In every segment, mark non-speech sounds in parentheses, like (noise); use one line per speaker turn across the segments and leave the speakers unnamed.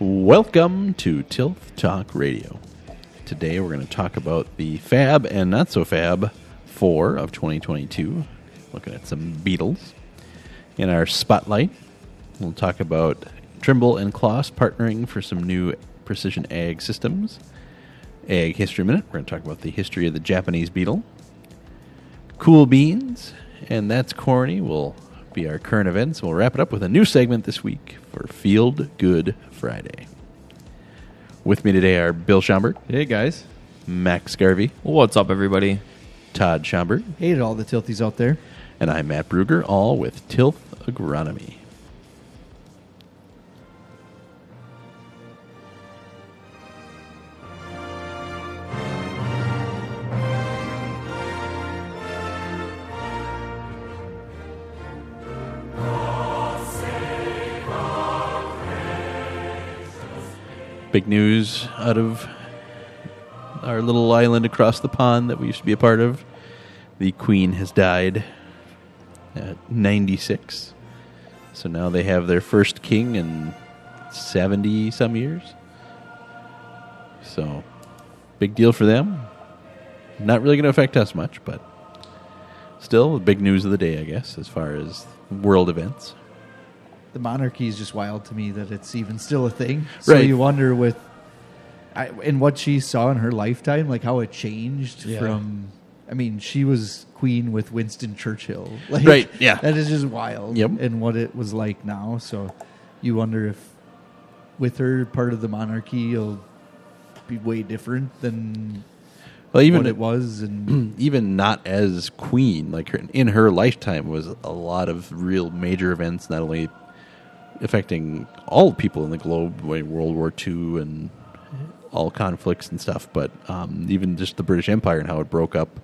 Welcome to Tilth Talk Radio. Today we're going to talk about the Fab and Not So Fab 4 of 2022. Looking at some Beatles. In our spotlight, we'll talk about Trimble and CLAAS partnering for some new precision ag systems. Ag History Minute, we're going to talk about the history of the Japanese beetle. Cool Beans, and That's Corny will be our current events. We'll wrap it up with a new segment this week for Field Good Friday. With me today are Bill Schomburg,
Hey guys.
Max Garvey,
What's up, everybody?
Todd Schomburg,
Hey to all the tilties out there.
and I'm Matt Bruger, all with Tilth Agronomy. News out of our little island across the pond that we used to be a part of. The Queen has died at 96. So now they have their first king in 70 some years. So, big deal for them. Not really going to affect us much, but still, big news of the day, I guess, as far as world events.
The monarchy is just wild to me that it's even still a thing. So
Right.
you wonder with I, and what she saw in her lifetime, like how it changed
Yeah.
from. I mean, she was queen with Winston Churchill. (laughs) Like,
Right, yeah.
that is just wild.
Yep.
and what it was like now. So you wonder if with her part of the monarchy, it'll be way different than
Well, even
what it was. And (clears throat)
even not as queen, like her, in her lifetime, was a lot of real major events, not only affecting all people in the globe, like World War II and all conflicts and stuff, but um, even just the British Empire and how it broke up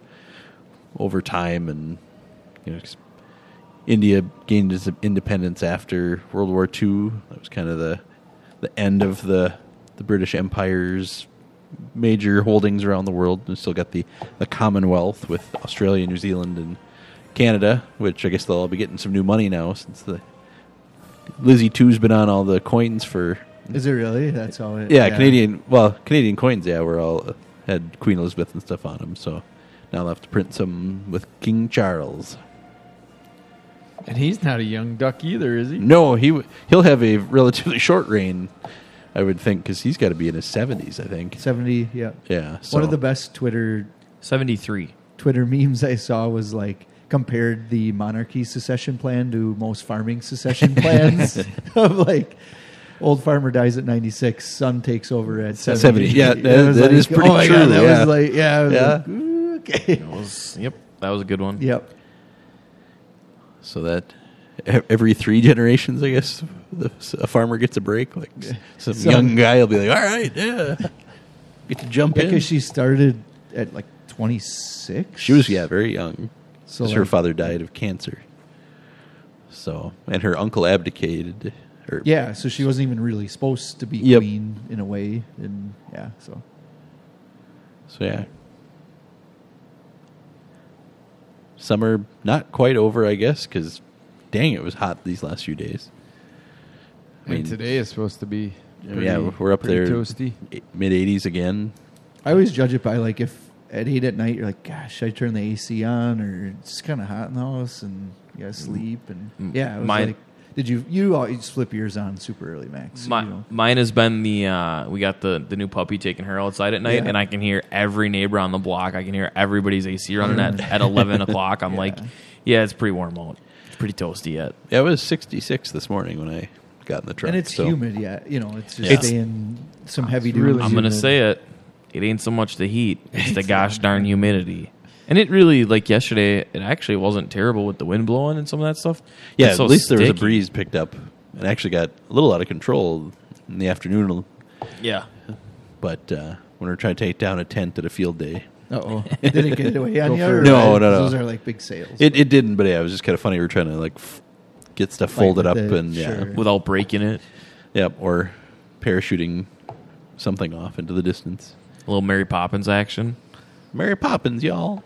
over time, and you know, India gained its independence after World War II. That was kind of the the end of the the British Empire's major holdings around the world. We still got the, the Commonwealth with Australia, New Zealand, and Canada, which I guess they'll all be getting some new money now since the Lizzie Two's been on all the coins for
is it really? That's all it.
yeah, Canadian. Well, Canadian coins, yeah, were all uh, had Queen Elizabeth and stuff on them. So now they'll have to print some with King Charles.
And he's not a young duck either, is he?
No, he w- he'll have a relatively (laughs) short reign, I would think, because he's got to be in his seventies. I think.
Seventy. Yeah.
Yeah, so.
One of the best Twitter
73.
Twitter memes I saw was like compared the monarchy secession plan to most farming secession plans (laughs) (laughs) of like old farmer dies at 96 son takes over at 70,
70. Yeah, (laughs)
It
that-
was
that
like,
is pretty
oh
true,
God, that
yeah.
was like yeah, was
Yeah.
like, ooh, okay
That was, yep, that was a good one.
yep
So that every three generations, I guess, the, a farmer gets a break. Like some
So-
young guy will be like, "All right, yeah, get to jump in."
because she started at like 26
She was yeah very young.
So,
'cause her father died of cancer. So and her uncle abdicated. Or,
yeah so she wasn't even really supposed to be
Yep.
queen in a way and yeah so
So yeah. Summer not quite over, I guess, because dang, it was hot these last few days. I mean,
and today is supposed to be pretty,
yeah, we're up there
toasty.
mid 80s again.
I always judge it by like if at eight at night you're like, gosh, should I turn the AC on or it's kind of hot in the house and you gotta sleep and
Mm.
yeah, it was
Mine-
like, did you you always flip yours on super early, Max?
My,
you know.
Mine has been the uh, we got the the new puppy taking her outside at night,
Yeah.
and I can hear every neighbor on the block. I can hear everybody's AC running at at eleven o'clock. I'm (laughs) like, yeah, it's pretty warm out. It's pretty toasty yet.
Yeah, it was 66 this morning when I got in the truck.
and it's
so-
humid, yeah. You know, it's just
Yeah.
staying some heavy
It's
duty.
really
I'm gonna say it. It ain't so much the heat; it's the gosh darn humidity. And it really, like yesterday, it actually wasn't terrible with the wind blowing and some of that stuff.
Yeah,
so
at least there was a breeze picked up and actually got a little out of control in the afternoon.
Yeah,
But uh, when we're trying to take down a tent at a field day,
Uh oh, did (laughs) it get away on
Go
you?
for.
No, no, no.
Those are like big sales.
it, it didn't. But yeah, it was just kind of funny. We were trying to like f- get stuff
Like
folded up
the-
and yeah,
sure.
without breaking it.
Yep, or parachuting something off into the distance.
A little Mary Poppins action.
Mary Poppins, y'all.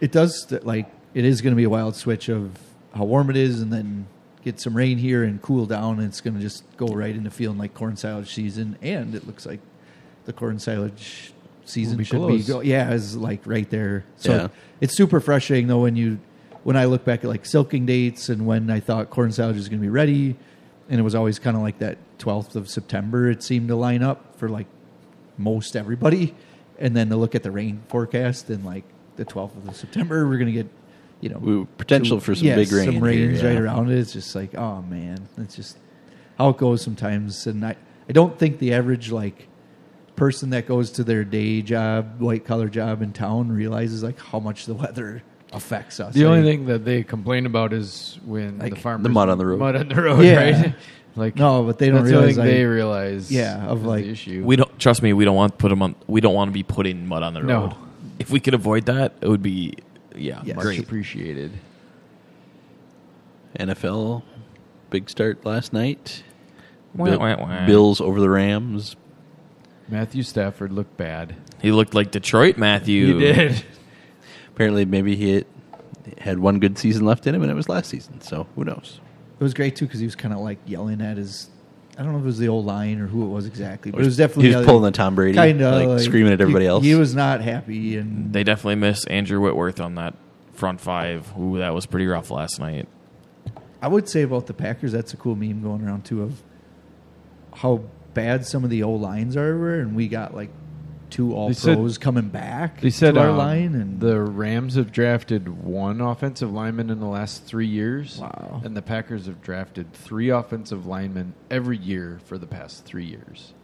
it does th- like it is going to be a wild switch of how warm it is and then get some rain here and cool down, and it's going to just go right into feeling like corn silage season. And it looks like the corn silage season
be
should
close.
be go, yeah, is like right there. So
Yeah.
it's super frustrating though when you when I look back at like silking dates and when I thought corn silage was going to be ready, and it was always kind of like that 12th of September. It seemed to line up for like most everybody, and then to look at the rain forecast and like the 12th of September, we're going to get you know
We- potential for some
yes,
big rain
some rains
here, yeah.
right around it. It's just like oh man, it's just how it goes sometimes, and I I don't think the average like person that goes to their day job, white collar job in town realizes like how much the weather affects us.
The only
Like,
thing that they complain about is when
Like,
the farmers
the mud on the road.
mud on the road,
Yeah.
right? (laughs) Like
No, but they don't
that's the
realize,
thing they
like-
realize.
Yeah, of
is
like-
the issue.
We don't trust me. We don't want to put them on. We don't want to be putting mud on the road.
No.
If we could avoid that, it would be yeah,
Yes.
much
great.
appreciated.
NFL, big start last night.
Wah,
Bill-
wah, wah.
Bills over the Rams.
Matthew Stafford looked bad.
He looked like Detroit Matthew.
He did.
Apparently, maybe he had, had one good season left in him, and it was last season. So who knows?
It was great too because he was kind of like yelling at his. I don't know if it was the old line or who it was exactly, but it was definitely
he was pulling the Tom Brady,
kind of
like, screaming at everybody
he,
else.
He was not happy, and
They definitely miss Andrew Whitworth on that front five. Ooh, that was pretty rough last night.
I would say about the Packers, that's a cool meme going around too of how bad some of the old lines are everywhere, and we got like two all
They said-
pros coming back
They said
to our
um,
line, and
the Rams have drafted one offensive lineman in the last three years.
Wow.
And the Packers have drafted three offensive linemen every year for the past three years.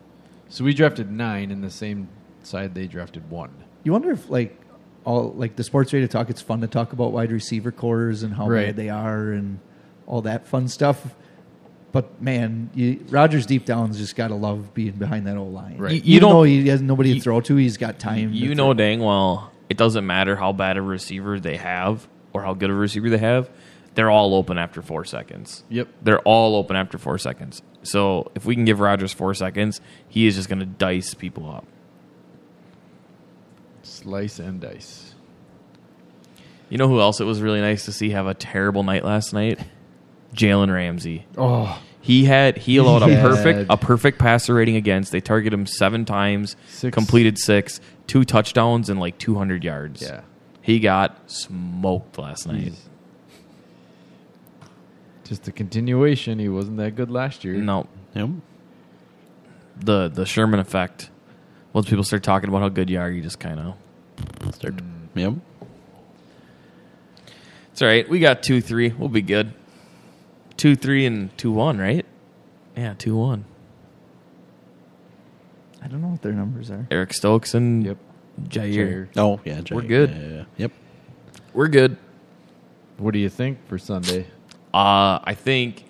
So we drafted nine, and the same side they drafted one.
you wonder if like all like the sports radio talk, it's fun to talk about wide receiver cores and how
Right.
bad they are and all that fun stuff. But man, you, Rodgers deep down's just got to love being behind that old line.
Right.
You-
You,
you don't-
though he has nobody
you-
to throw to, he's got time.
You know
throw.
dang well it doesn't matter how bad a receiver they have or how good a receiver they have. They're all open after four seconds.
Yep.
They're all open after four seconds. So if we can give Rodgers four seconds, he is just going to dice people up.
Slice and dice.
You know who else it was really nice to see have a terrible night last night? Jalen Ramsey.
Oh,
He had he allowed a perfect a perfect passer rating against. They targeted him seven times,
Six.
completed six, two touchdowns, and like two hundred yards.
Yeah.
he got smoked last night.
just a continuation. He wasn't that good last year.
No,
Yep.
the the Sherman effect. Once people start talking about how good you are, you just kind of
Start.
Mm.
Yep.
it's all right. We got two three. We'll be good. Two three and two one, right? Yeah, two one.
I don't know what their numbers are.
Eric Stokes and
Yep.
Jaire.
Jaire.
Oh yeah, Jay.
We're good.
Yeah, yeah, yeah. Yep.
We're good.
What do you think for Sunday?
Uh, I think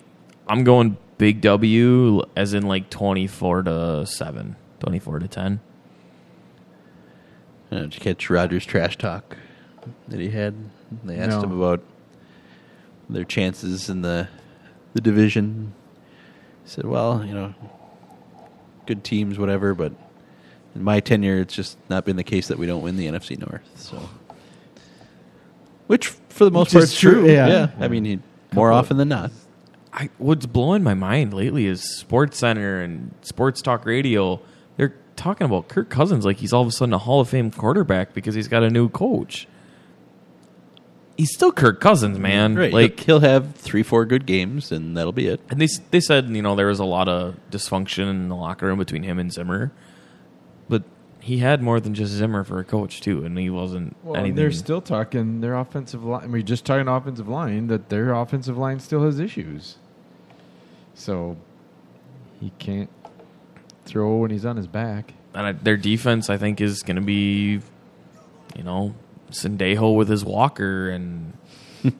I'm going big W, as in like 24 to 7, 24 to 10.
Uh, did you catch Rodgers' trash talk that he had? They asked
No.
him about their chances in the the division. He said, "Well, you know, good teams, whatever, but in my tenure, it's just not been the case that we don't win the NFC North." So, which for the most
Which
part
is
is true.
true, yeah.
I mean, he, more often than not.
I, what's blowing my mind lately is Sports Center and Sports Talk Radio. They're talking about Kirk Cousins like he's all of a sudden a Hall of Fame quarterback because he's got a new coach. He's still Kirk Cousins, mm, man.
Right?
Like
Like he'll have three, four good games, and that'll be it.
And they they said you know there was a lot of dysfunction in the locker room between him and Zimmer, but he had more than just Zimmer for a coach too, and he wasn't
Well,
anything.
they're still talking their offensive line. We just talking offensive line that their offensive line still has issues. So he can't throw when he's on his back.
and I, their defense, I think, is going to be, you know, Sendejo with his Walker, and (laughs)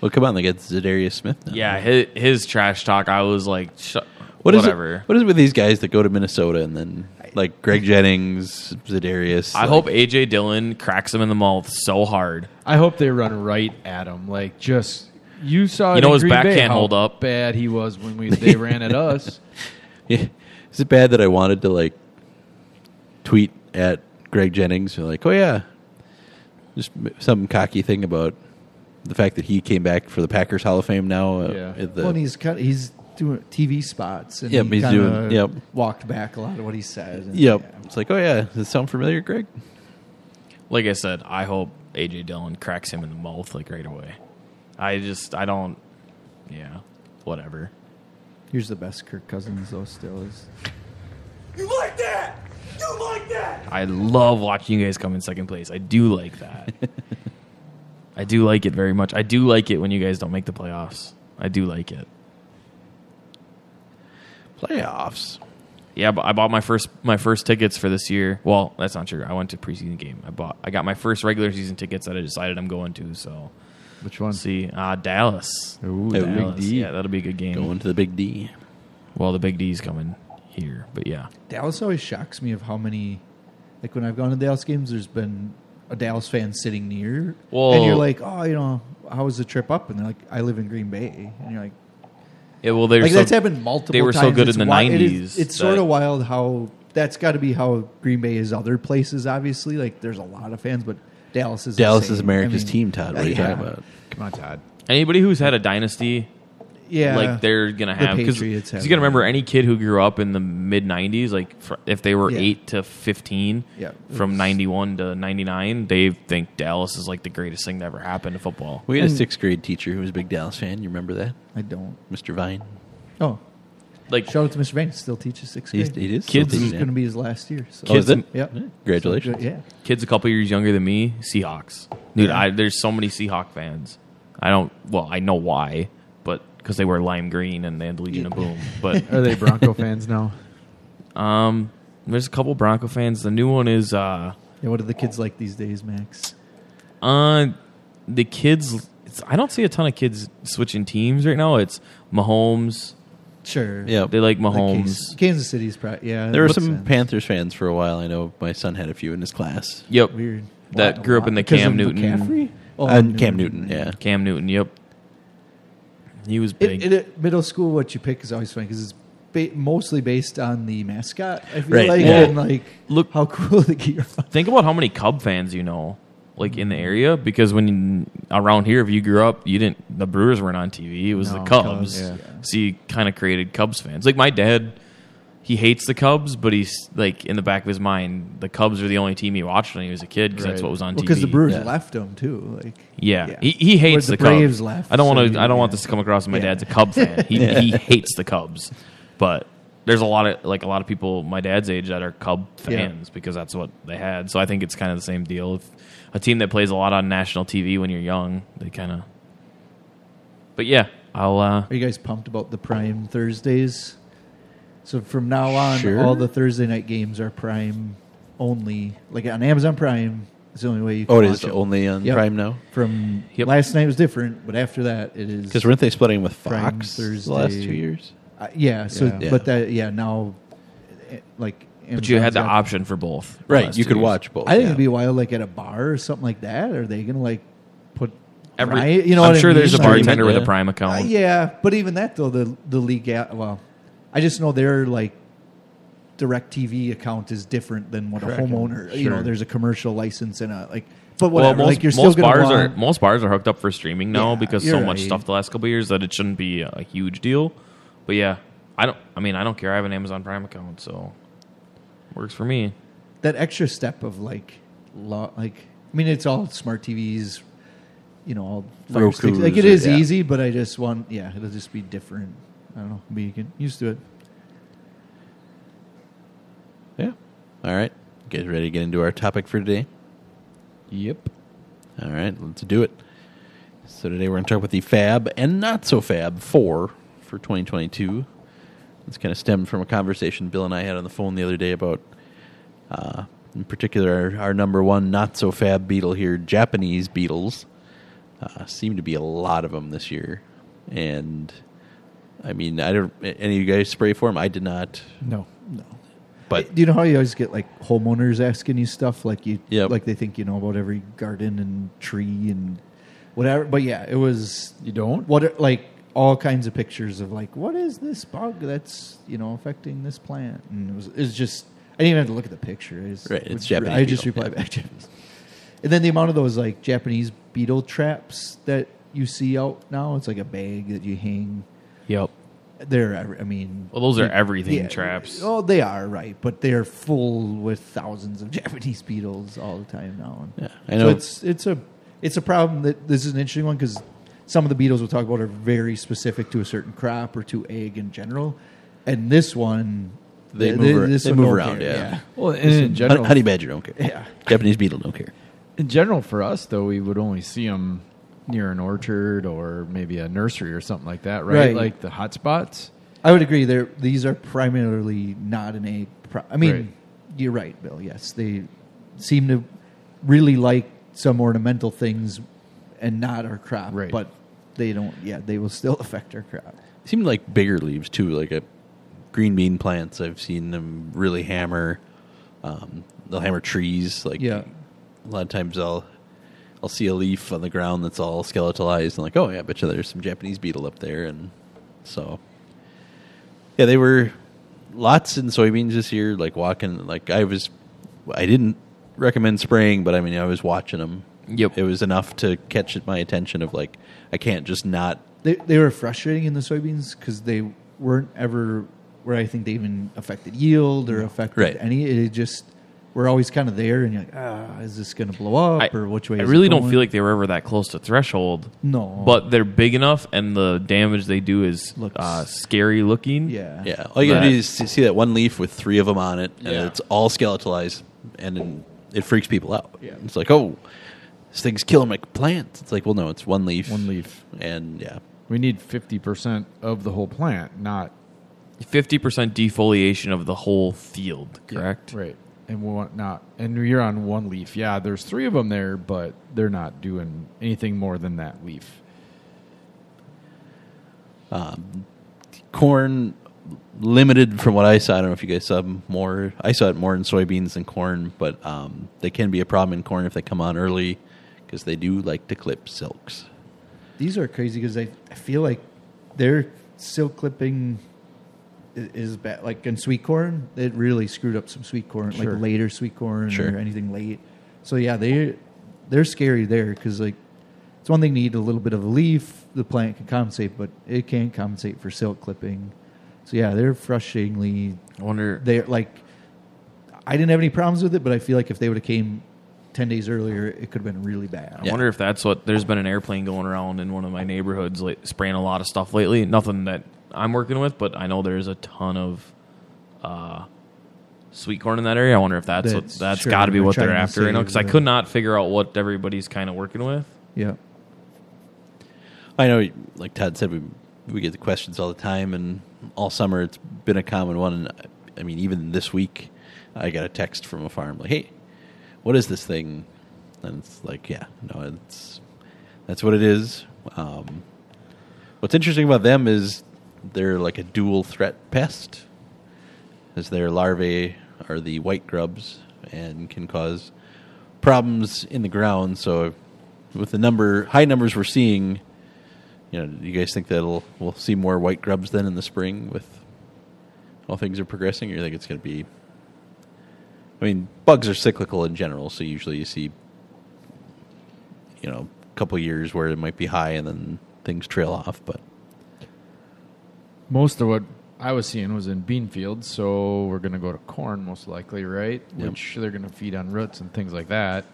Well, come on, they get Za'Darius Smith now.
yeah, his, his trash talk. I was like, sh-
What is
whatever.
it? What is it with these guys that go to Minnesota and then like Greg Jennings, Za'Darius?
I
like-
hope AJ Dillon cracks him in the mouth so hard.
I hope they run right at him. Like just you saw.
You know his
Green
back
Bay
can't hold up.
Bad he was when we (laughs) they ran at us. (laughs)
Yeah. Is it bad that I wanted to like tweet at Greg Jennings and like, oh yeah, just some cocky thing about the fact that he came back for the Packers Hall of Fame now. Uh,
Yeah.
at the-
well, and he's kind of, he's doing TV spots, and
Yep,
he
he's doing- yep.
walked back a lot of what he said. And,
yep.
yeah.
It's like, oh yeah, does it sound familiar, Greg?
Like I said, I hope AJ Dillon cracks him in the mouth like right away. I just I don't. Yeah, whatever.
Here's the best Kirk Cousins though. Still is
You like that? You like that?
I love watching you guys come in second place. I do like that. (laughs) I do like it very much. I do like it when you guys don't make the playoffs. I do like it.
Playoffs.
Yeah, but I bought my first my first tickets for this year. Well, that's not true. I went to preseason game. I bought I got my first regular season tickets that I decided I'm going to. So
Which one?
let's see, uh, Dallas.
Ooh,
Oh, Big
Dallas.
D.
Yeah, that'll be a good game.
Going to the Big D.
Well, the big D's coming here, but yeah,
Dallas always shocks me of how many, like when I've gone to Dallas games, there's been a Dallas fan sitting near,
Well-
and you're like, oh, you know, how was the trip up? And they're like, I live in Green Bay, and you're like,
yeah. Well, they're
like
so,
that's happened multiple.
they were so good
It's
in the
wi-
90s
It's sort
that-
of wild how that's got to be how Green Bay is other places. Obviously, like there's a lot of fans, but Dallas is the
Dallas is. America's
I mean,
team, Todd. What are you
yeah.
talking about?
Come on, Todd.
anybody who's had a dynasty
Yeah,
like they're gonna
The
have because
Patriots
you gotta remember any kid who grew up in the mid '90s, like fr- if they were
Yeah.
eight to fifteen,
Yeah.
from '91 to '99, they think Dallas is like the greatest thing that ever happened to football.
We had a sixth grade teacher who was a big Dallas fan. You remember that,
I don't.
Mr. Vine?
Oh,
Like
shout out to Mr. Vane. Still teaches sixth
He's,
grade.
he is
Kids-
This is going to be his last year. So.
Oh, is it? Yeah. Congratulations.
So, yeah.
kids a couple years younger than me, Seahawks. Dude,
Yeah.
I, there's so many Seahawk fans. I don't. Well, I know why, but because they wear lime green and they had the Legion of Boom. (laughs) But
Are they Bronco fans now? (laughs)
um, there's a couple Bronco fans. The new one is uh,
Yeah, what are the kids like these days, Max?
Uh, the kids. It's, I don't see a ton of kids switching teams right now. It's Mahomes.
Sure.
Yeah.
They like
Like
Mahomes.
Kansas, Kansas City's probably, yeah.
There were
makes
some
sense.
Panthers fans for a while. I know my son had a few in his class.
Yep.
Weird.
That
Why-
grew up in the
because
Cam
of
Newton.
McCaffrey? Oh,
and Cam Newton, yeah.
Cam Newton. Yep. He was
It,
big.
it, at middle school, what you pick is always funny because it's ba- mostly based on the mascot. I feel
Right,
like,
yeah.
and like
Look-
how cool (laughs) the gear.
Think about how many Cub fans you know, like in the area. Because when you, around here, if you grew up, you didn't. The Brewers weren't on TV. It was
No,
the Cubs.
Cubs, yeah.
So you kind of created Cubs fans. Like my dad, he hates the Cubs, but he's like in the back of his mind, the Cubs are the only team he watched when he was a kid because that's what was on TV.
Because the Brewers
Yeah.
left him too. Like
Yeah,
Yeah.
He, he hates the,
the Braves
Cubs.
left,
I don't
so
want to.
you-
I don't want this to come across as my
Yeah.
dad's a Cub fan. (laughs) He he hates the Cubs, but there's a lot of like a lot of people my dad's age that are Cub
Yeah.
fans because that's what they had. So I think it's kind of the same deal. If a team that plays a lot on national TV when you're young, they kind of. But yeah, I'll. uh
Are you guys pumped about the Prime Thursdays? So from now on,
Sure.
all the Thursday night games are Prime only. Like on Amazon Prime, it's the only way you can
Oh, it
watch
is
it.
only on
Yep.
Prime now?
From
Yep.
last night was different, but after that, it is
Because weren't they splitting with
Prime
Fox
Thursday.
the last two years?
Uh, yeah. So,
Yeah.
but that yeah now, eh, like.
but you had the
Amazon's got-
option for both.
Right,
last
you
two
could
years.
watch both.
I think it'd be wild, like at a bar or something like that. Are they gonna like put
Every,
Prime- you know?
I'm
what I
sure
mean?
there's a
Like-
bartender with a
yeah.
Prime
Uh,
account.
yeah, but even that though, the the league. Well, I just know their like DirecTV account is different than what
Correct.
a homeowner. You know, there's a commercial license and a like. But
Well,
whatever,
most,
like you're still
most
gonna
bars
want,
are most bars are hooked up for streaming now
Yeah,
because so much stuff the last couple of years that it shouldn't be a, huge deal. But yeah, I don't. I mean, I don't care. I have an Amazon Prime account, so works for me.
that extra step of like, lo- like I mean, it's all smart TVs. You know, all fire. Like it is
yeah.
easy, but I just want yeah, it'll just be different. I don't know, but you get used to it.
Yeah. All right. You guys ready to get into our topic for today?
Yep.
All right, let's do it. So today we're going to talk about the Fab and Not So Fab 4 for 2022. This kind of stemmed from a conversation Bill and I had on the phone the other day about, uh, in particular, our, our number one Not So Fab beetle here, Japanese beetles. Uh, seem to be a lot of them this year. And, I mean, I don't, any of you guys spray for them? I did not.
No.
No.
But
do you know how you always get like homeowners asking you stuff like you
Yep.
like they think you know about every garden and tree and whatever but yeah it was
You don't?
what are- like all kinds of pictures of like what is this bug that's you know affecting this plant and it was it's just I didn't even have to look at the picture it's,
Right, it's
which-
Japanese
I just
beetle,
replied
yeah.
back Japanese and then the amount of those like Japanese beetle traps that you see out now. It's like a bag that you hang.
Yep.
They're, I mean,
Well, those are
you-
everything traps.
Oh, they are right, but they're full with thousands of (laughs) Japanese beetles all the time now.
Yeah, I
So
know.
it's it's a it's a problem that this is an interesting one because some of the beetles we'll talk about are very specific to a certain crop or to ag in general, and this one
They
th-
move
th- this
they
one
move around,
care,
yeah.
Well, and in general,
honey badger don't care.
Yeah.
Japanese beetle don't care.
in general for us though, we would only see them near an orchard or maybe a nursery or something like that, right?
Right.
Like the hot spots.
I would agree. They're these are primarily not an ag. Pro- I mean,
Right.
you're right, Bill. Yes, they seem to really like some ornamental things and not our crop.
Right.
But they don't. Yeah, they will still (laughs) affect our crop.
seem like bigger leaves too, like a green bean plants. I've seen them really hammer. Um, they'll hammer trees. Like
Yeah.
a lot of times I'll I'll see a leaf on the ground that's all skeletalized and like, oh yeah, I bet you there's some Japanese beetle up there, and so yeah, they were lots in soybeans this year. Like walking, like I was, I didn't recommend spraying, but I mean I was watching them.
Yep.
it was enough to catch my attention of like I can't just not
They they were frustrating in the soybeans because they weren't ever where I think they even affected yield or mm-hmm. affected
Right.
any. It just we're always kind of there, and you're like, ah, is this going to blow up
I,
or which way?
I
is it
really don't feel like they were ever that close to threshold.
No.
But they're big enough, and the damage they do is
Looks-
uh, scary looking.
yeah,
Yeah, all you gotta do is see that one leaf with three of them on it, and
Yeah.
it's all skeletalized, and then it freaks people out.
Yeah.
It's like, oh, this thing's killing my plants. It's like, well, no, it's one leaf.
One leaf.
and yeah,
We need fifty percent of the whole plant, not
Fifty percent defoliation of the whole field. Correct.
right. And we want not, and you're on one leaf. Yeah, there's three of them there, but they're not doing anything more than that leaf.
corn limited from what I saw. I don't know if you guys saw more. I saw it more in soybeans than corn, but um, they can be a problem in corn if they come on early because they do like to clip silks.
These are crazy because I, I feel like they're silk clipping i- is bad. Like in sweet corn, it really screwed up some sweet corn,
Sure.
like later sweet corn
Sure.
or anything late. So yeah, they they're scary there because like it's one thing to eat a little bit of a leaf, the plant can compensate, but it can't compensate for silk clipping. So yeah, they're frustratingly
I wonder.
they're like I didn't have any problems with it, but I feel like if they would have came ten days earlier, it could have been really bad.
I wonder if that's what. There's been an airplane going around in one of my neighborhoods, like, spraying a lot of stuff lately. Nothing that I'm working with, but I know there's a ton of uh, sweet corn in that area. I wonder if that's what,
That's-
that's
sure,
got to be what they're after. You know, because I could not figure out what everybody's kind of working with.
Yeah.
I know, like Todd said, we we get the questions all the time, and all summer it's been a common one. And I mean, even this week, I got a text from a farm like, "Hey, what is this thing?" And it's like, "Yeah, no, it's that's what it is." Um, what's interesting about them is they're like a dual threat pest, as their larvae are the white grubs and can cause problems in the ground. So, with the number high numbers we're seeing, you know, do you guys think that'll we'll see more white grubs then in the spring with all things are progressing, or you think it's going to be? I mean, bugs are cyclical in general, so usually you see, you know, a couple years where it might be high and then things trail off. But
Most of what I was seeing was in bean fields, so we're going to go to corn most likely, right?
Yep.
Which they're going to feed on roots and things like that.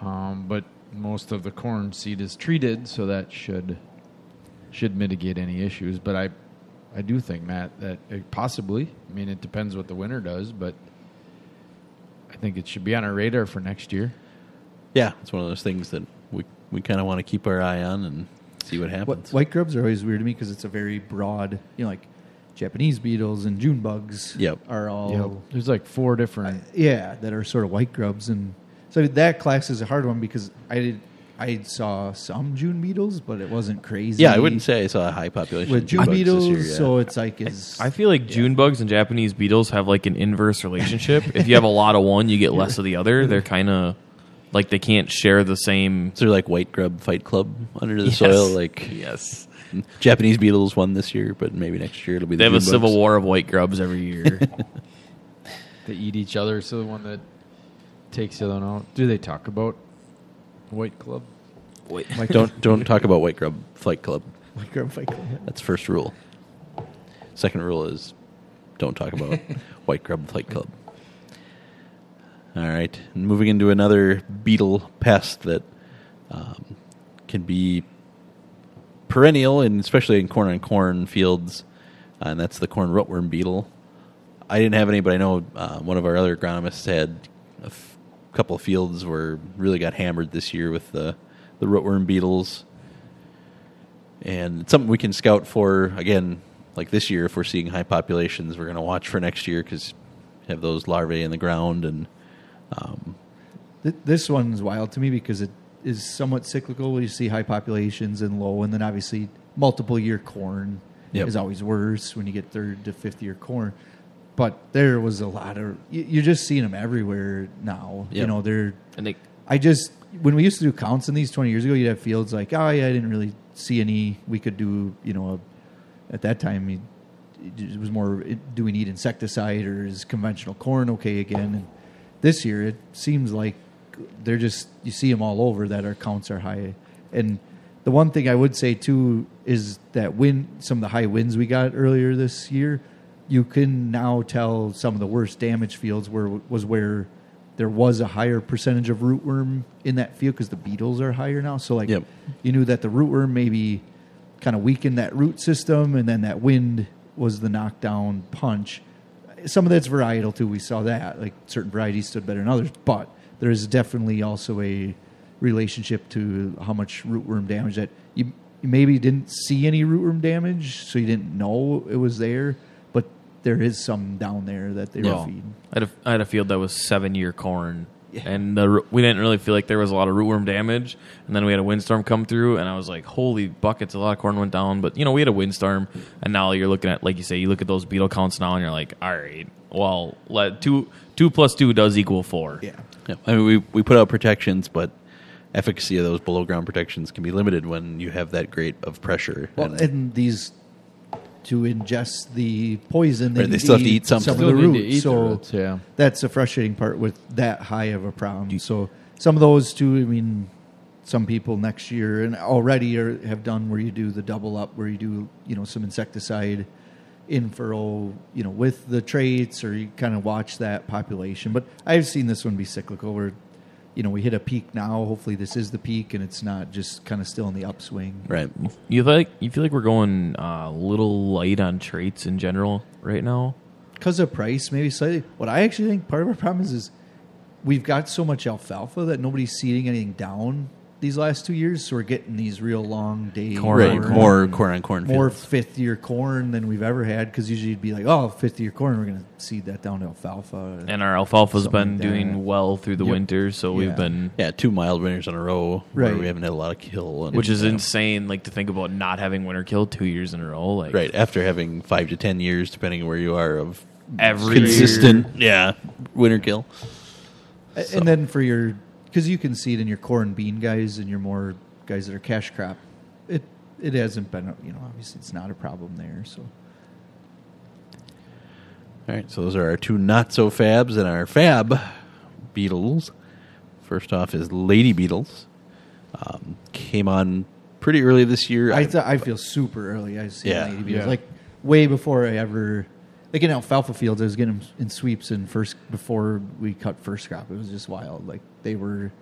Um, but most of the corn seed is treated, so that should should mitigate any issues. But I I do think Matt that it possibly. I mean, it depends what the winter does, but I think it should be on our radar for next year.
yeah, it's one of those things that we we kind of want to keep our eye on and see what
What,
happens.
white grubs are always weird to me because it's a very broad, you know, like Japanese beetles and June bugs
Yep.
are all
There's like four different.
yeah that are sort of white grubs, and so that class is a hard one because I did I saw some June beetles, but it wasn't crazy.
yeah, I wouldn't say I saw a high population
with
of
June
bugs
beetles,
this year. yeah.
so it's like is
I feel like June bugs and Japanese beetles have like an inverse relationship. if you have a lot of one, you get less of the other. They're kind of like they can't share the same.
Is there like white grub fight club under the
Yes.
soil? Like
Yes,
Japanese beetles won this year, but maybe next year it'll be.
they
the
have a
June
civil war of white grubs every year. (laughs)
They eat each other, so the one that takes the other one out. Do they talk about White Club?
Wait.
Like
Don't don't talk about White Grub Flight Club.
like Grub Fight Club.
That's first rule. Second rule is don't talk about (laughs) White Grub Fight Club. All right, and moving into another beetle pest that um, can be perennial, and especially in corn and corn fields, uh, and that's the corn rootworm beetle. I didn't have any, but I know uh, one of our other agronomists had a f- couple of fields where really got hammered this year with the the rootworm beetles and it's something we can scout for again like this year if we're seeing high populations we're going to watch for next year because have those larvae in the ground and um,
Th- This one's wild to me because it is somewhat cyclical. You see high populations and low, and then obviously multiple year corn
Yep.
is always worse when you get third to fifth year corn. But there was a lot of you- you're just seeing them everywhere now. You know, they're
And they
I just when we used to do counts in these 20 years ago, you'd have fields like, oh yeah, I didn't really see any. We could do, you know, at that time it was more do we need insecticide or is conventional corn okay again? And this year it seems like they're just you see them all over that our counts are high. And the one thing I would say too is that when some of the high winds we got earlier this year, you can now tell some of the worst damage fields were was where there was a higher percentage of rootworm in that field because the beetles are higher now. So like
Yep.
you knew that the rootworm maybe kind of weakened that root system, and then that wind was the knockdown punch. Some of that's varietal too. We saw that like certain varieties stood better than others, but there is definitely also a relationship to how much rootworm damage that you, you maybe didn't see any rootworm damage, so you didn't know it was there, but there is some down there that they
Yeah.
were feeding.
I had a, I had a field that was seven year corn, and the, we didn't really feel like there was a lot of rootworm damage. And then we had a windstorm come through, and I was like, "Holy buckets!" A lot of corn went down, but you know we had a windstorm, and now you're looking at like you say, you look at those beetle counts now, and you're like, "All right, well, let two two plus two does equal four.
Yeah.
yeah, I mean we we put out protections but efficacy of those below ground protections can be limited when you have that great of pressure
Well,
And-
and these to ingest the poison,
Right, they still have to eat
some
something.
of the
Still to
roots.
eat the
so
roots, yeah.
that's the frustrating part with that high of a problem. So some of those too. I mean, some people next year and already are, have done where you do the double up, where you do you know some insecticide in furrow, you know, with the traits, or you kind of watch that population. But I've seen this one be cyclical, where you know we hit a peak now. Hopefully, this is the peak, and it's not just kind of still in the upswing.
right
You like you feel like we're going uh, a little light on traits in general right now.
because of price, maybe slightly. What I actually think part of our problem is, is we've got so much alfalfa that nobody's seeding anything down these last two years, so we're getting these real long days.
Corn
right more corn on corn
more
fields.
fifth year corn than we've ever had. Because usually you'd be like, oh, fifth year corn, we're going to seed that down to alfalfa.
And our alfalfa's been
like
doing well through the
Yep.
winter, so
Yeah.
we've been
yeah two mild winters in a row where
Right.
we haven't had a lot of kill and,
which is
yeah.
insane like to think about not having winter kill two years in a row like
right after having five to ten years depending on where you are of
every
consistent yeah winter kill So-
And then for your, because you can see it in your corn bean guys and your more guys that are cash crop, it it hasn't been, you know, obviously it's not a problem there. So
All right, so those are our two not so fabs and our fab beetles. First off is lady beetles. Um, came on pretty early this year.
I th- I feel super early. I see
Yeah.
lady beetles
Yeah.
like way before I ever like in alfalfa fields. I was getting them in sweeps and first before we cut first crop. It was just wild. Like they were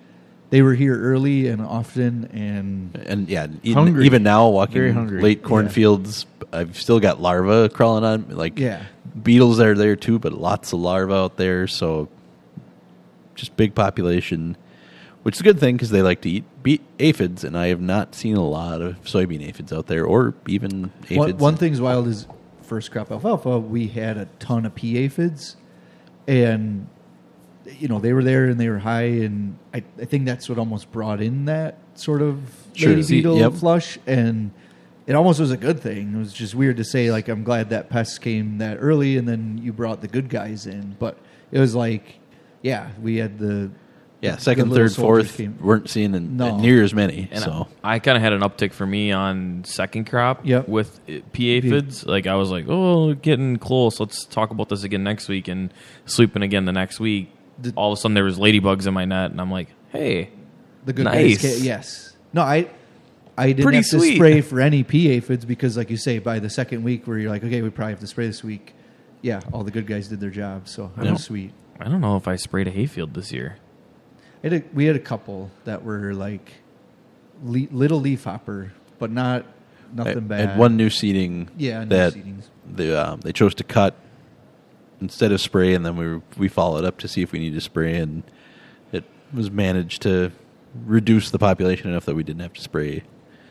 they were here early and often and
and yeah, even, even now walking late
Yeah.
cornfields, I've still got larvae crawling on. Like
Yeah.
beetles are there too, but lots of larvae out there. So just big population, which is a good thing because they like to eat be- aphids, and I have not seen a lot of soybean aphids out there, or even aphids.
one, one thing's wild is first crop alfalfa. We had a ton of pea aphids, and you know they were there and they were high, and I, I think that's what almost brought in that sort of
Sure.
lady beetle
yep.
flush, and it almost was a good thing. It was just weird to say like I'm glad that pest came that early, and then you brought the good guys in, but it was like yeah, we had the
yeah, second, third, fourth
came-
weren't seeing in,
No.
near as many.
And
so
I kind of had an uptick for me on second crop
Yep.
with uh, pea aphids. Like I was like, oh, getting close. Let's talk about this again next week, and sweeping again the next week.
Did-
All of a sudden, there was ladybugs in my net, and I'm like, hey,
the good
Nice.
guys. Came, yes, No, I I didn't
Pretty
have to
sweet.
spray for any pea aphids because, like you say, by the second week where you're like, okay, we probably have to spray this week. Yeah, all the good guys did their job, so that was sweet.
I don't know if I sprayed a hayfield this year.
I had a, we had a couple that were like le- little leaf hopper, but not nothing
I
bad.
had one new seeding.
Yeah, new
that
seedings.
they uh, they chose to cut instead of spray, and then we we followed up to see if we needed to spray, and it was managed to reduce the population enough that we didn't have to spray.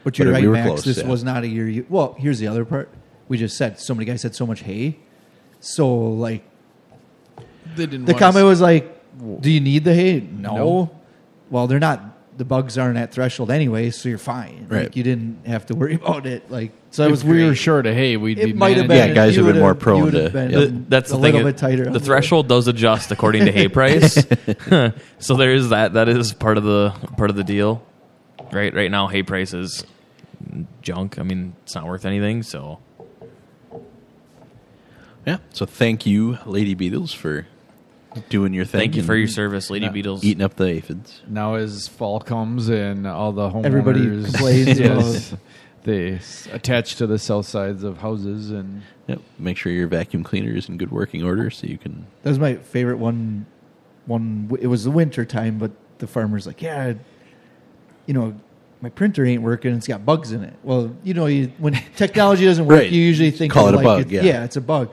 But you're
But
right,
we
Max.
close,
this
yeah.
was not a year. You, well, here's the other part. We just said so many guys had so much hay, so like
They didn't.
the comment was like, "Do you need the hay?" No.
No.
Well, they're not. The bugs aren't at threshold anyway, so you're fine.
Right.
Like you didn't have to worry (laughs) about it. Like so, it
if
was
we were
great.
short of hay, we'd be
It might have
managing-
been.
Yeah, guys
you
have been
would've-
more prone
you would've
to-
been
Yep.
The- that's
a
the
little
thing.
bit tighter. on
the
the-
threshold does adjust according to hay (laughs) price. (laughs) so there is that. That is part of the part of the deal. Right. Right now, hay price is junk. I mean, it's not worth anything. So
Yeah. So thank you, Lady Beetles, for doing your thing.
thank you
and
for your mm-hmm. service, Lady
Yeah.
Beetles.
eating up the aphids.
Now as fall comes and all the homeowners
Everybody (laughs) complains
yes, they s- attach to the south sides of houses and
Yep. Make sure your vacuum cleaner is in good working order so you can.
That was my favorite one. One. It was the winter time, but the farmer's like, "Yeah, you know, my printer ain't working. It's got bugs in it." Well, you know, you, when (laughs) technology doesn't work,
Right.
you usually think
Call
of
it a
like
bug,
it's-
yeah.
yeah, it's a bug.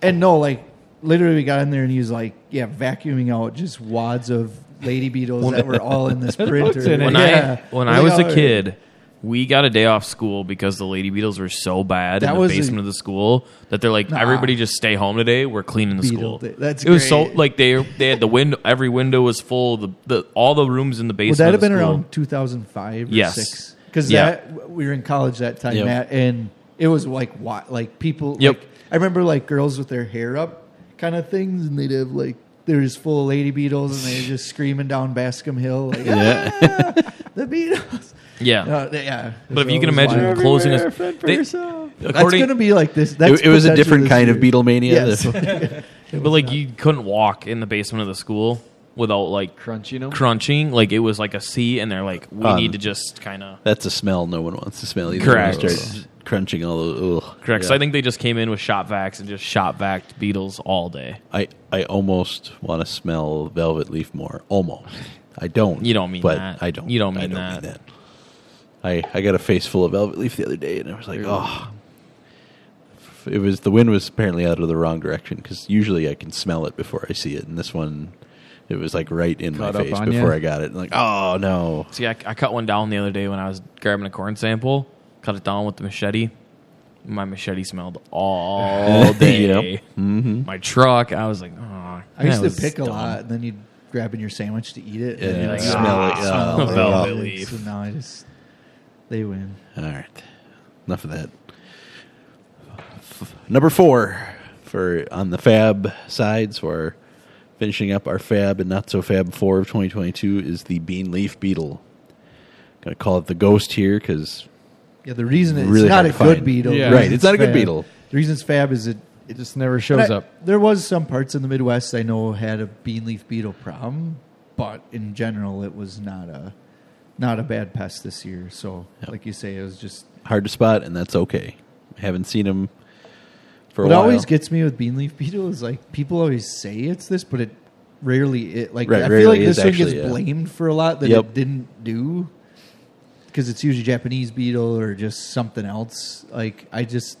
And no, like literally, we got in there and he was like, "Yeah, vacuuming out just wads of lady beetles that were all in this (laughs) printer."
in
when
Yeah.
I when
was
I was a kid, we got a day off school because the lady beetles were so bad
That
in the
was a-
basement of the school that they're like,
Nah.
everybody just stay home today. We're cleaning the school.
day. That's
it was so like they they had the window. Every window was full. The, the all the rooms in the
Would
basement.
that have
of the
been
school-
around 2005 or
Yes.
6? Because
Yeah.
that we were in college that time,
Yep.
Matt, and it was like what, like people.
Yep.
Like, I remember like girls with their hair up, kind of things, and they'd have like they're just full of lady beetles, and they're just screaming down Bascom Hill, like "Ah, the beetles.
Yeah,
Uh, yeah,
but if you can imagine
wild.
closing a
fend for
they-
yourself.
That's going to be like this. That's
It, it was a different
this
kind of
year.
Beatlemania.
Yes. (laughs)
but like you couldn't walk in the basement of the school without like
crunching them.
crunching. Like it was like a C, and they're like, we
Um,
need to just kind of
That's a smell no one wants to smell either.
Correct.
When you start crunching all those. Ugh.
correct. So I think they just came in with shop vacs and just shop vacked beetles all day.
I, I almost want to smell velvet leaf more. Almost. I don't.
You don't mean
but
that.
I don't.
You don't
I
mean
don't
that.
I, I got a face full of velvet leaf the other day, and I was like, oh. It was the wind was apparently out of the wrong direction because usually I can smell it before I see it, and this one, it was like right in
Caught
my face before
ya?
I got it. like, oh no!
See, I, I cut one down the other day when I was grabbing a corn sample. Cut it down with the machete. My machete smelled all (laughs) day.
Yep. Mm-hmm.
My truck, I was like, oh.
I used to
was
pick a lot, and then you'd grab in your sandwich to eat it.
Yeah,
and
you'd
you're
smell it,
"Ah,
oh,
smell it." So now I just they win.
All right. Enough of that. F- Number four for on the fab sides so our finishing up our fab and not so fab four of 2022 is the bean leaf beetle. Gonna call it the ghost here because
Yeah, the reason it's
Really
not a good beetle.
Yeah.
Right,
reason
it's not a good
fab-
beetle.
The reason it's fab is it.
It just never shows
I-
up.
There was some parts in the Midwest I know had a bean leaf beetle problem, but in general, it was not a not a bad pest this year. So,
Yep.
like you say, it was just.
hard to spot, and that's okay. I Haven't seen them for a
What
while.
always gets me with bean leaf beetle is like people always say it's this, but it rarely it like
Right,
I
rarely
feel like
is
this one
actually,
gets
yeah.
blamed for a lot that
Yep.
it didn't do because it's usually Japanese beetle or just something else. Like I just.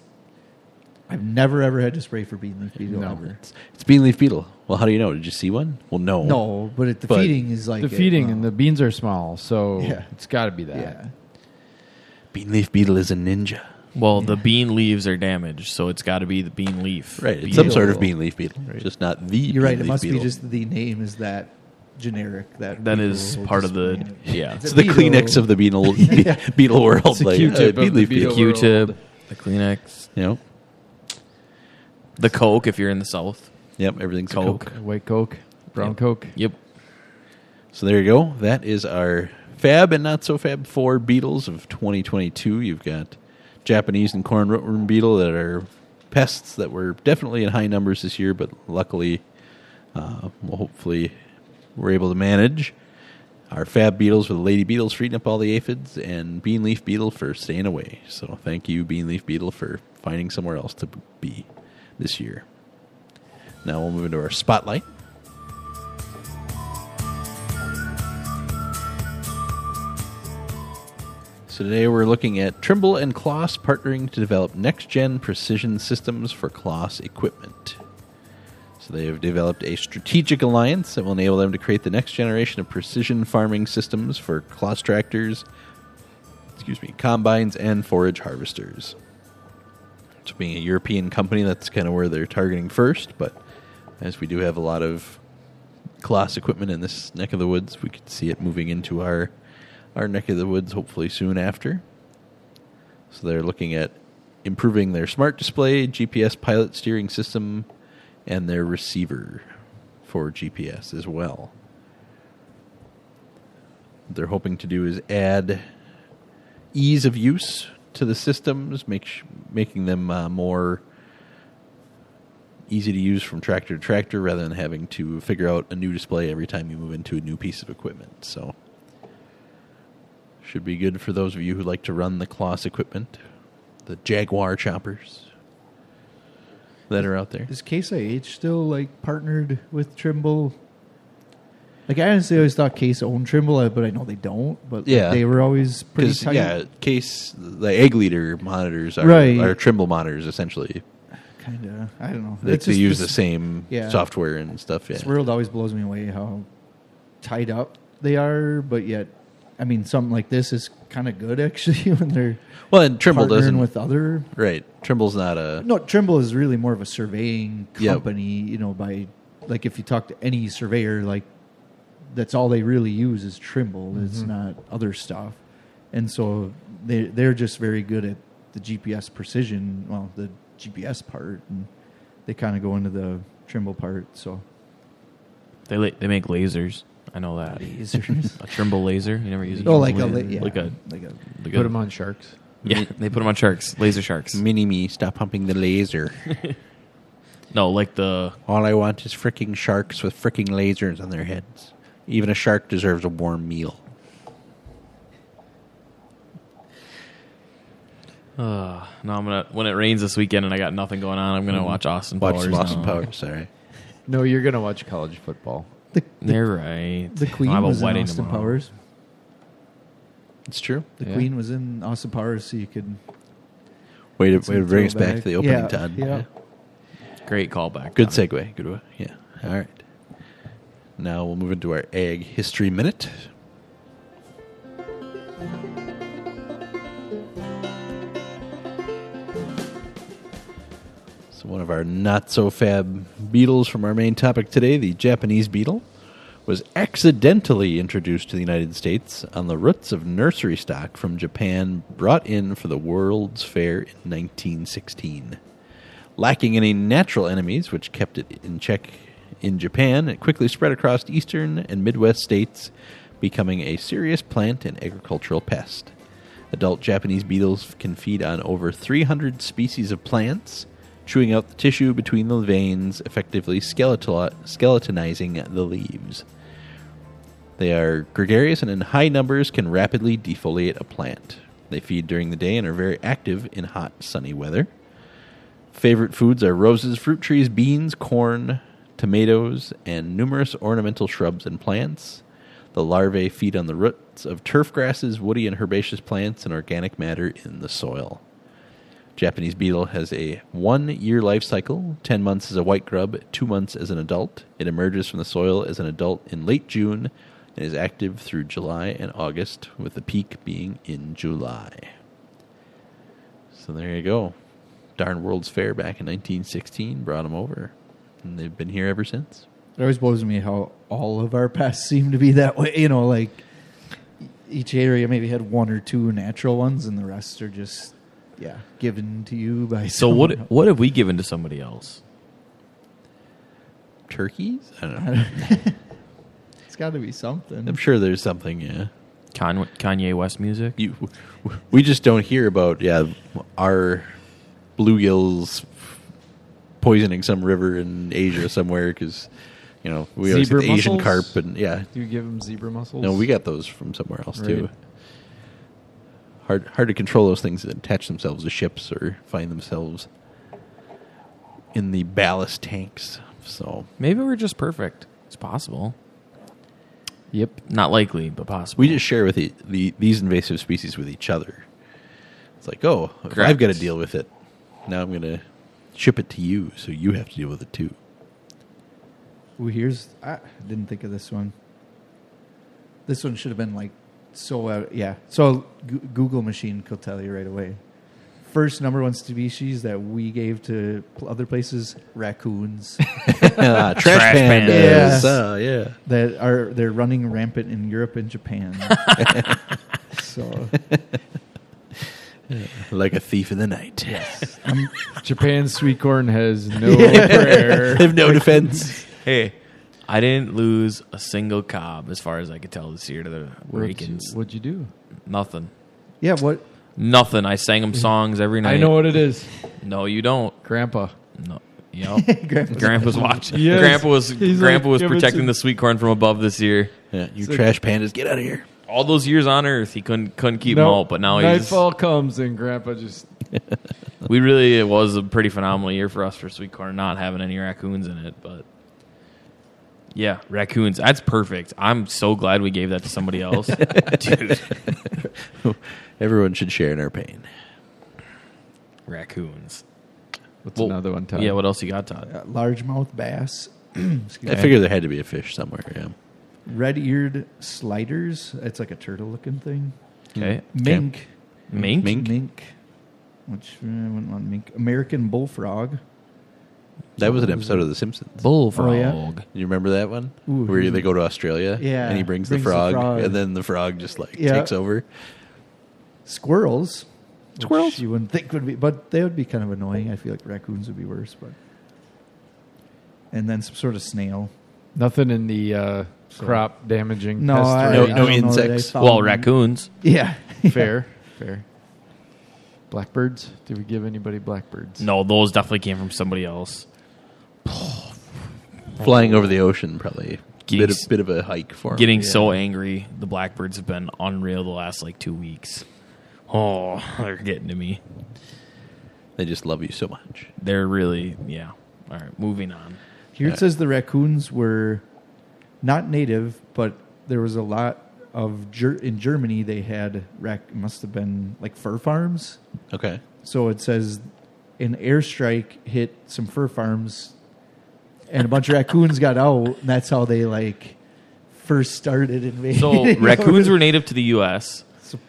I've never ever had to spray for bean leaf beetle
No.
ever.
it's bean leaf beetle. Well, how do you know? Did you see one? Well, no.
No, but it, the
But
feeding is like
the
it.
feeding and uh, the beans are small, so
Yeah.
it's got to be that.
yeah.
Bean leaf beetle is a ninja.
Well, the bean leaves are damaged, so it's got to be the bean leaf.
Right. It's
beetle.
some sort of bean leaf beetle, Right. just not the. Bean leaves.
You're right.
bean
It
leaf
must
beetle.
be just the name is that generic. That
That
people
is
will
part
just
of the
bring (laughs) it.
yeah.
It's
It's
a
the
beetle.
Kleenex of the beetle (laughs) beetle world.
It's a
like,
Q-tip
uh,
of
bean leaf
the
beetle.
beetle.
Q-tip, the Kleenex,
You know.
the Coke if you're in the South.
Yep. Everything's
Coke.
Coke.
White Coke, brown
Yep.
Coke.
Yep.
So there you go. That is our Fab and not so Fab four beetles of 2022. You've got Japanese and corn rootworm beetle that are pests that were definitely in high numbers this year, but luckily, uh, well, hopefully, we're able to manage. our fab beetles for the lady beetles for eating up all the aphids, and bean leaf beetle for staying away. So thank you, bean leaf beetle, for finding somewhere else to be this year. Now we'll move into our spotlight. So today we're looking at Trimble and CLAAS partnering to develop next-gen precision systems for CLAAS equipment. So they have developed a strategic alliance that will enable them to create the next generation of precision farming systems for CLAAS tractors, excuse me, combines and forage harvesters. So being a European company, that's kind of where they're targeting first, but as we do have a lot of CLAAS equipment in this neck of the woods, we could see it moving into our our neck of the woods hopefully soon after. So they're looking at improving their smart display, GPS pilot steering system, and their receiver for GPS as well. What they're hoping to do is add ease of use to the systems, make sh- making them uh, more easy to use from tractor to tractor rather than having to figure out a new display every time you move into a new piece of equipment. So should be good for those of you who like to run the CLAAS equipment, the Jaguar choppers that are out there.
Is Case IH still like partnered with Trimble? Like I honestly always thought Case owned Trimble, but I know they don't. But
Yeah.
they were always pretty tight.
yeah, case the egg leader monitors are,
Right.
are Trimble monitors essentially.
kind of. I don't know.
They,
It's
they
just
use the same
yeah.
software and stuff. Yeah.
This world always blows me away how tied up they are, but yet, I mean, something like this is kind of good (laughs) actually when they're
well, and Trimble
partnering
doesn't.
with other.
right, Trimble's not a.
No, Trimble is really more of a surveying
Yep.
company. You know, by like if you talk to any surveyor, like that's all they really use is Trimble. It's mm-hmm. not other stuff, and so they they're just very good at the GPS precision. Well, the GPS part, and they kind of go into the Trimble part. So
They la- they make lasers. I know that.
lasers. (laughs)
A Trimble laser. You never use it.
oh, like a
laser?
la- yeah,
like a
like a
like
Put
a-
them on sharks.
Yeah, they put them on sharks, laser sharks.
Mini me, stop pumping the laser. (laughs)
No, like the
All I want is freaking sharks with freaking lasers on their heads. Even a shark deserves a warm meal.
Uh, (sighs) no, I'm gonna when it rains this weekend and I got nothing going on. I'm gonna watch Austin
Watch
Powers.
some Austin
now.
Powers. Sorry.
No, you're gonna watch college football.
The, the,
You're right.
the Queen
I have a
was in
wedding
Austin
tomorrow.
Powers.
It's true.
The
Yeah.
Queen was in Austin Powers, so you could.
Way to, way to bring us back
throwback.
to the opening,
Yeah,
Todd.
yeah.
Great callback.
Good
Tom.
segue. Good one. Yeah. All right. Now we'll move into our ag History Minute. One of our not so fab beetles from our main topic today, the Japanese beetle, was accidentally introduced to the United States on the roots of nursery stock from Japan brought in for the World's Fair in 1916. Lacking any natural enemies, which kept it in check in Japan, it quickly spread across eastern and Midwest states, becoming a serious plant and agricultural pest. Adult Japanese beetles can feed on over 300 species of plants, chewing out the tissue between the veins, effectively skeletonizing the leaves. They are gregarious and in high numbers can rapidly defoliate a plant. They feed during the day and are very active in hot, sunny weather. Favorite foods are roses, fruit trees, beans, corn, tomatoes, and numerous ornamental shrubs and plants. The larvae feed on the roots of turf grasses, woody and herbaceous plants, and organic matter in the soil. Japanese beetle has a one year life cycle 10 months as a white grub, 2 months as an adult. It emerges from the soil as an adult in late June and is active through July and August, with the peak being in July. So there you go. Darn World's Fair back in 1916 brought them over, and they've been here ever since.
It always blows me how all of our pests seem to be that way. You know, like each area maybe had one or two natural ones, and the rest are just yeah given to you by.
So
someone
what?
else.
What have we given to somebody else?
Turkeys? I don't know. (laughs)
It's got to be something.
I'm sure there's something, yeah.
Con- Kanye West music.
You, we just don't hear about yeah our bluegills poisoning some river in Asia somewhere because You know, we always
Zebra
get Asian carp, and yeah,
Do you give them zebra mussels?
no, we got those from somewhere else too.
Right.
Hard, hard to control those things that attach themselves to ships or find themselves in the ballast tanks. So
Maybe we're just perfect. It's possible.
Yep.
Not likely, but possible.
we just share with the, the these invasive species with each other. It's like, oh, if I've got to deal with it. Now I'm going to ship it to you, so you have to deal with it too.
Ooh, here's I didn't think of this one. This one should have been like so. Uh, yeah, so G- Google machine could tell you right away. First number one species that we gave to pl- other places: raccoons (laughs)
Ah, trash,
Trash
pandas.
pandas.
Ah, yeah.
that are they're running rampant in Europe and Japan. (laughs) so (laughs)
Like a thief in the night.
I'm,
Japan's sweet corn has no prayer.
They have no defense.
Hey, I didn't lose a single cob as far as I could tell this year to the
What'd you,
Rakins.
what'd you do?
Nothing.
yeah, what
Nothing. I sang them (laughs) songs every night.
I know what it is.
No, you don't.
Grandpa.
No. (laughs) Yep.
Grandpa's-
Grandpa's watching.
Yes.
Grandpa was
He's
Grandpa
like,
was protecting
to-"
the sweet corn from above this year.
Yeah, you
like-
trash pandas, get out of here.
All those years on Earth, he couldn't couldn't keep them
No,
out. But now he's
nightfall comes and Grandpa just (laughs)
we really it was a pretty phenomenal year for us for sweet corn, not having any raccoons in it. But yeah, raccoons. That's perfect. I'm so glad we gave that to somebody else, (laughs) dude. (laughs)
Everyone should share in our pain.
Raccoons.
What's
Well,
another one? Todd?
Yeah. What else you got, Todd?
uh, largemouth bass. (clears throat) Excuse
I
me.
figured there had to be a fish somewhere. Yeah.
red-eared sliders. It's like a turtle-looking thing.
Okay.
Mink.
Mink.
Mink?
Mink. Which uh, I wouldn't want mink. American bullfrog.
That was an episode of The Simpsons.
Bullfrog.
Oh, yeah?
You remember that one?
Ooh,
Where they go to Australia
Yeah,
and he brings,
brings
the,
the
frog,
frog.
and then the frog just like
Yeah.
takes over.
Squirrels. which
Squirrels?
You wouldn't think would be, but they would be kind of annoying. I feel like raccoons would be worse, but. And then some sort of snail.
Nothing in the uh, crop damaging.
No,
pest
I,
No-
range?
No
don't know that I
insects.
found
Well,
them.
raccoons.
Yeah. (laughs)
fair, fair. Blackbirds? Did we give anybody blackbirds?
No, those definitely came from somebody else.
Flying over the ocean, probably.
Getting
Bit of, bit of a hike for him.
Getting
Yeah.
so angry. The blackbirds have been unreal the last like two weeks. Oh, they're getting to me.
They just love you so much.
They're really yeah. All right, moving on.
Here it uh, says the raccoons were not native, but there was a lot of Ger- in Germany. They had rac- must have been like fur farms.
Okay.
So it says an airstrike hit some fur farms, and a bunch of raccoons got out. And that's how they like first started invading.
So (laughs) raccoons were native to the U.S.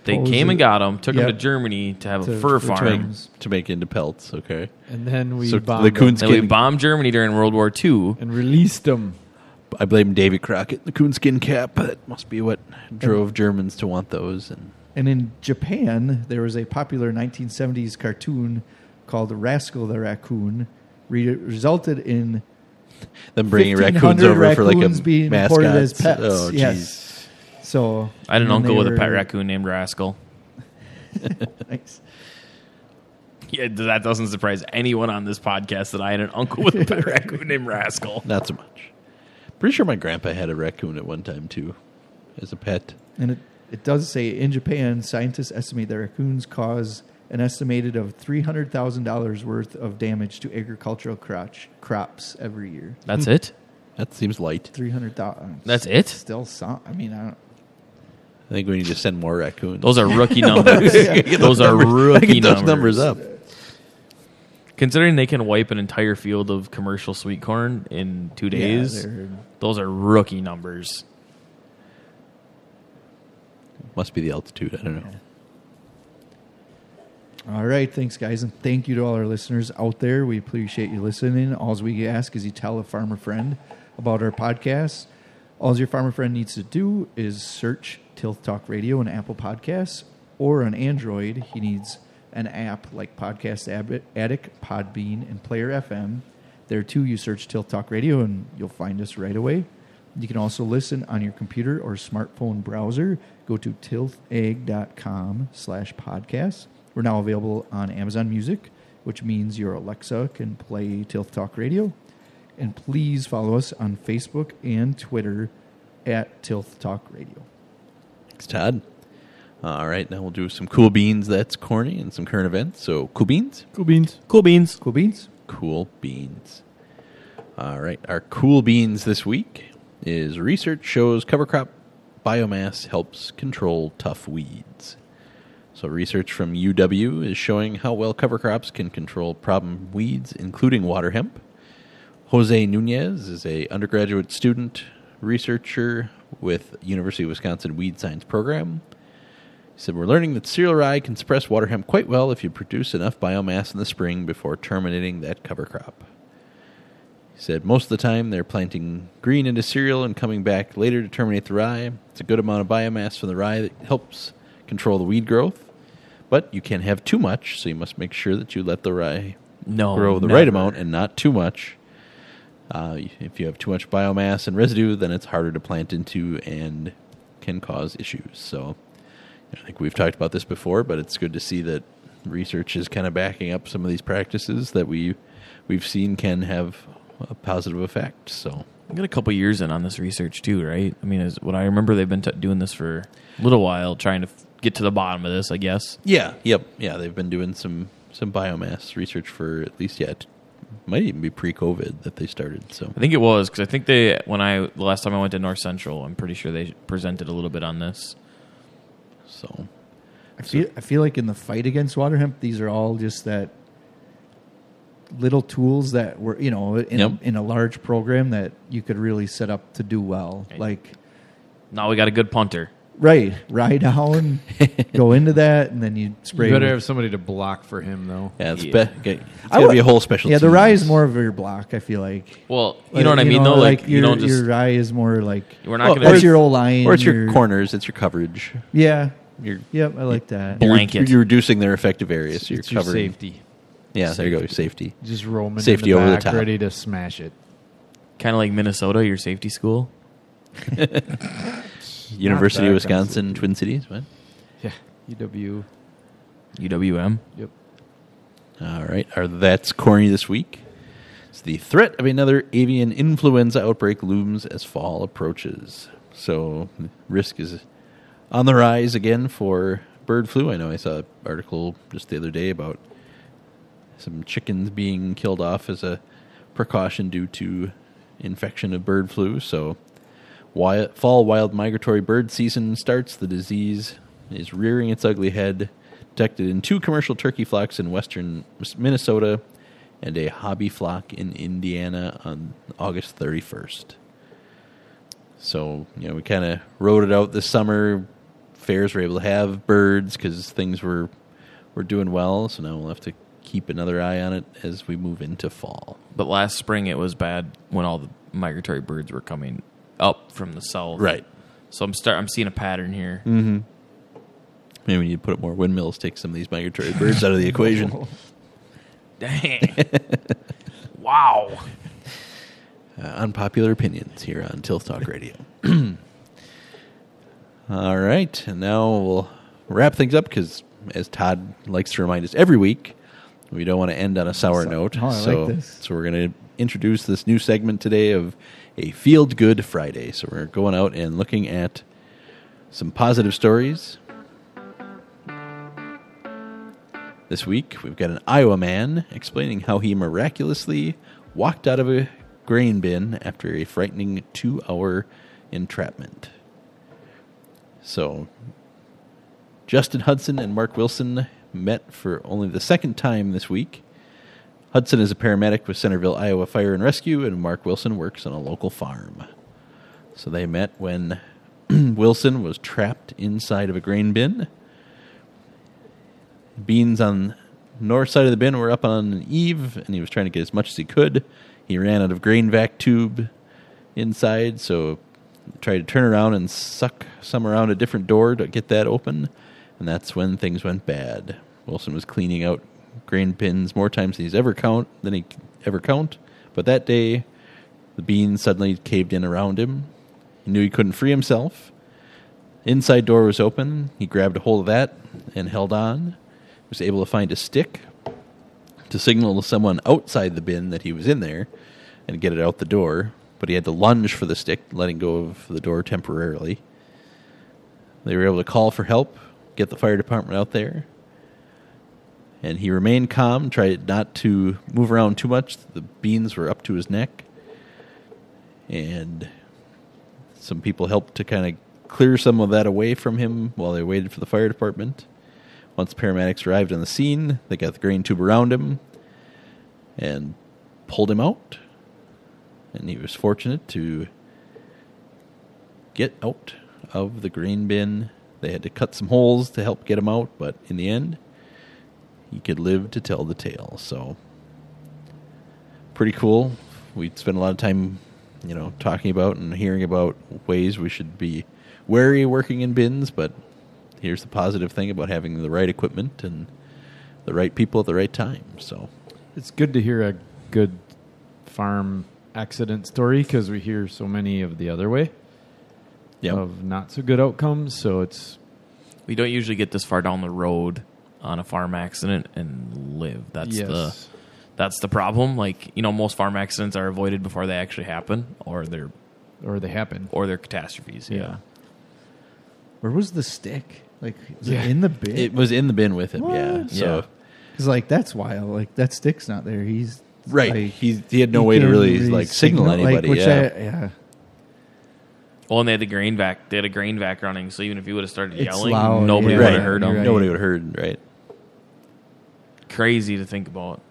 They came and got them, took them to Germany to have a fur
to
To
farm.
make, to make into pelts. Okay.
And then we
So
bombed
the coon
them
Then we bombed Germany during World War II.
and released them.
I blame Davy Crockett, the coonskin cap. That must be what drove Germans to want those. And
And in Japan, there was a popular 1970s cartoon called Rascal the Raccoon, re- resulted in
them bringing raccoons over for like a
raccoons being
mascot.
imported as oh, pets.
Oh,
yes. So
I had an uncle
they
with a pet raccoon named Rascal. (laughs)
Nice.
Yeah, that doesn't surprise anyone on this podcast that I had an uncle with a pet (laughs) raccoon named Rascal.
Not so much. Pretty sure my grandpa had a raccoon at one time too, as a pet.
And it, it does say in Japan, scientists estimate that raccoons cause an estimated of three hundred thousand dollars worth of damage to agricultural crotch, crops every year.
That's hmm. it.
That seems light.
Three hundred thousand.
That's it.
Still some. I mean, I don't.
I think we need to send more raccoons.
Those are rookie (laughs) numbers. (laughs)
Get
those are
numbers-
rookie
get those
numbers.
numbers up.
Considering they can wipe an entire field of commercial sweet corn in two days,
they're-
those are rookie numbers.
Must be the altitude. I don't know.
All right, thanks, guys, and thank you to all our listeners out there. We appreciate you listening. All we ask is you tell a farmer friend about our podcast. All your farmer friend needs to do is search Tilth Talk Radio on Apple Podcasts or on Android. He needs an app like Podcast Addict, Podbean, and Player FM. There too, you search Tilth Talk Radio and you'll find us right away. You can also listen on your computer or smartphone browser. Go to tilthag.com slash podcast. We're now available on Amazon Music, which means your Alexa can play Tilth Talk Radio. And please follow us on Facebook and Twitter at Tilth Talk Radio.
Thanks, Todd. All right, now we'll do some cool beans that's corny and some current events. So, cool beans?
Cool beans. Cool beans.
Cool beans?
Cool beans. All right, our cool beans this week is research shows cover crop biomass helps control tough weeds. So, research from UW is showing how well cover crops can control problem weeds, including water hemp. Jose Nunez is a undergraduate student researcher with University of Wisconsin Weed Science Program. He said, We're learning that cereal rye can suppress water hemp quite well if you produce enough biomass in the spring before terminating that cover crop. He said, Most of the time they're planting green into cereal and coming back later to terminate the rye. It's a good amount of biomass from the rye that helps control the weed growth. But you can't have too much, so you must make sure that you let the rye
No.
grow the
never.
right amount and not too much. Uh, if you have too much biomass and residue, then it's harder to plant into and can cause issues. So, I think we've talked about this before, but it's good to see that research is kind of backing up some of these practices that we we've seen can have a positive effect. So,
I got a couple years in on this research too, right? I mean, is what I remember they've been t- doing this for a little while, trying to f- get to the bottom of this. I guess.
yeah, yep, yeah, they've been doing some some biomass research for at least yeah, might even be pre-COVID that they started. So,
I think it was because I think they when I the last time I went to North Central, I'm pretty sure they presented a little bit on this.
So
I feel I feel like in the fight against water hemp, these are all just that little tools that were you know in,
Yep.
in a large program that you could really set up to do well.
Right.
Like
Now we got a good punter.
Right, ride down, go (laughs) into that, and then you spray.
You better
with-
have somebody to block for him, though.
yeah, it's,
Yeah.
Be, okay, it's
I
got to
would-
be a whole special.
Yeah, the
team.
rye is more of your block. I feel like.
Well, you know what I
Like,
mean, though. Like, you
your,
don't just
your rye is more like
we're not
Well,
gonna
what's
it's
your old line
or it's your corners, it's your coverage.
Yeah,
You're
yep, I like that.
Bl-
you're-
Blanket.
You're, reducing their effective area, so you're
it's your
covering.
safety.
Yeah, there you go. Your safety.
Just roaming
Safety
in the
over the
back,
top.
ready to smash it.
kind of like Minnesota, your safety school. (laughs) (laughs)
University of Wisconsin, Twin Cities. What?
Yeah, UW.
UWM. Yep.
All right. Our that's corny this week. It's the threat of another avian influenza outbreak looms as fall approaches. So risk is on the rise again for bird flu. I know I saw an article just the other day about some chickens being killed off as a precaution due to infection of bird flu. So Wild, fall wild migratory bird season starts. The disease is rearing its ugly head, detected in two commercial turkey flocks in western Minnesota and a hobby flock in Indiana on August 31st. So, you know, we kind of rode it out this summer. Fairs were able to have birds because things were were doing well. So now we'll have to keep another eye on it as we move into fall.
But last spring it was bad when all the migratory birds were coming up from the south.
Right.
So I'm start. I'm seeing a pattern here.
Mm-hmm. Maybe we need to put up more windmills, take some of these migratory birds out of the (laughs) equation.
Dang. wow.
Uh, unpopular opinions here on Tilth Talk Radio. (clears throat) All right, and now we'll wrap things up because, as Todd likes to remind us every week, we don't want to end on a sour
So-
note.
oh, like
so,
this.
so we're going to introduce this new segment today of a Field Good Friday. So we're going out and looking at some positive stories. This week, we've got an Iowa man explaining how he miraculously walked out of a grain bin after a frightening two hour entrapment. So, Justin Hudson and Mark Wilson met for only the second time this week. Hudson is a paramedic with Centerville, Iowa Fire and Rescue, and Mark Wilson works on a local farm. So they met when (clears throat) Wilson was trapped inside of a grain bin. Beans on north side of the bin were up on an eave, and he was trying to get as much as he could. He ran out of grain vac tube inside, so tried to turn around and suck some around a different door to get that open, and that's when things went bad. Wilson was cleaning out grain bins more times than he's ever count than he ever count, but that day the beans suddenly caved in around him. He knew he couldn't free himself. Inside door was open. He grabbed a hold of that and held on. He Was able to find a stick to signal to someone outside the bin that he was in there. and get it out the door. But he had to lunge for the stick, letting go of the door temporarily. They were able to call for help, get the fire department out there, and he remained calm, tried not to move around too much. The beans were up to his neck, and some people helped to kind of clear some of that away from him while they waited for the fire department. Once the paramedics arrived on the scene, they got the grain tube around him and pulled him out. And he was fortunate to get out of the grain bin. They had to cut some holes to help get him out, but in the end, he could live to tell the tale. So, pretty cool. We spent a lot of time, you know, talking about and hearing about ways we should be wary working in bins, but here's the positive thing about having the right equipment and the right people at the right time. So,
It's good to hear a good farm accident story because we hear so many of the other way
yeah.
of not so good outcomes. So it's
We don't usually get this far down the road on a farm accident and live. That's
yes.
the that's the problem. Like you know, most farm accidents are avoided before they actually happen, or they're
or they happen.
or they're catastrophes. Yeah.
Yeah.
Where was the stick? Like
Yeah.
it in the bin?
It was in the bin with him, yeah.
What?
So,
Yeah.
Because like that's wild. Like that stick's not there. He's
right.
like,
he, he had no
he
way to
can't
really, like signal,
like,
anybody.
which
yeah.
I, yeah.
Well, and they had the grain vac. They had a grain vac running, so even if he would have started
It's
yelling,
loud,
nobody
yeah.
would
Right.
have heard him.
You're right.
Nobody would have heard, right?
Crazy to think about.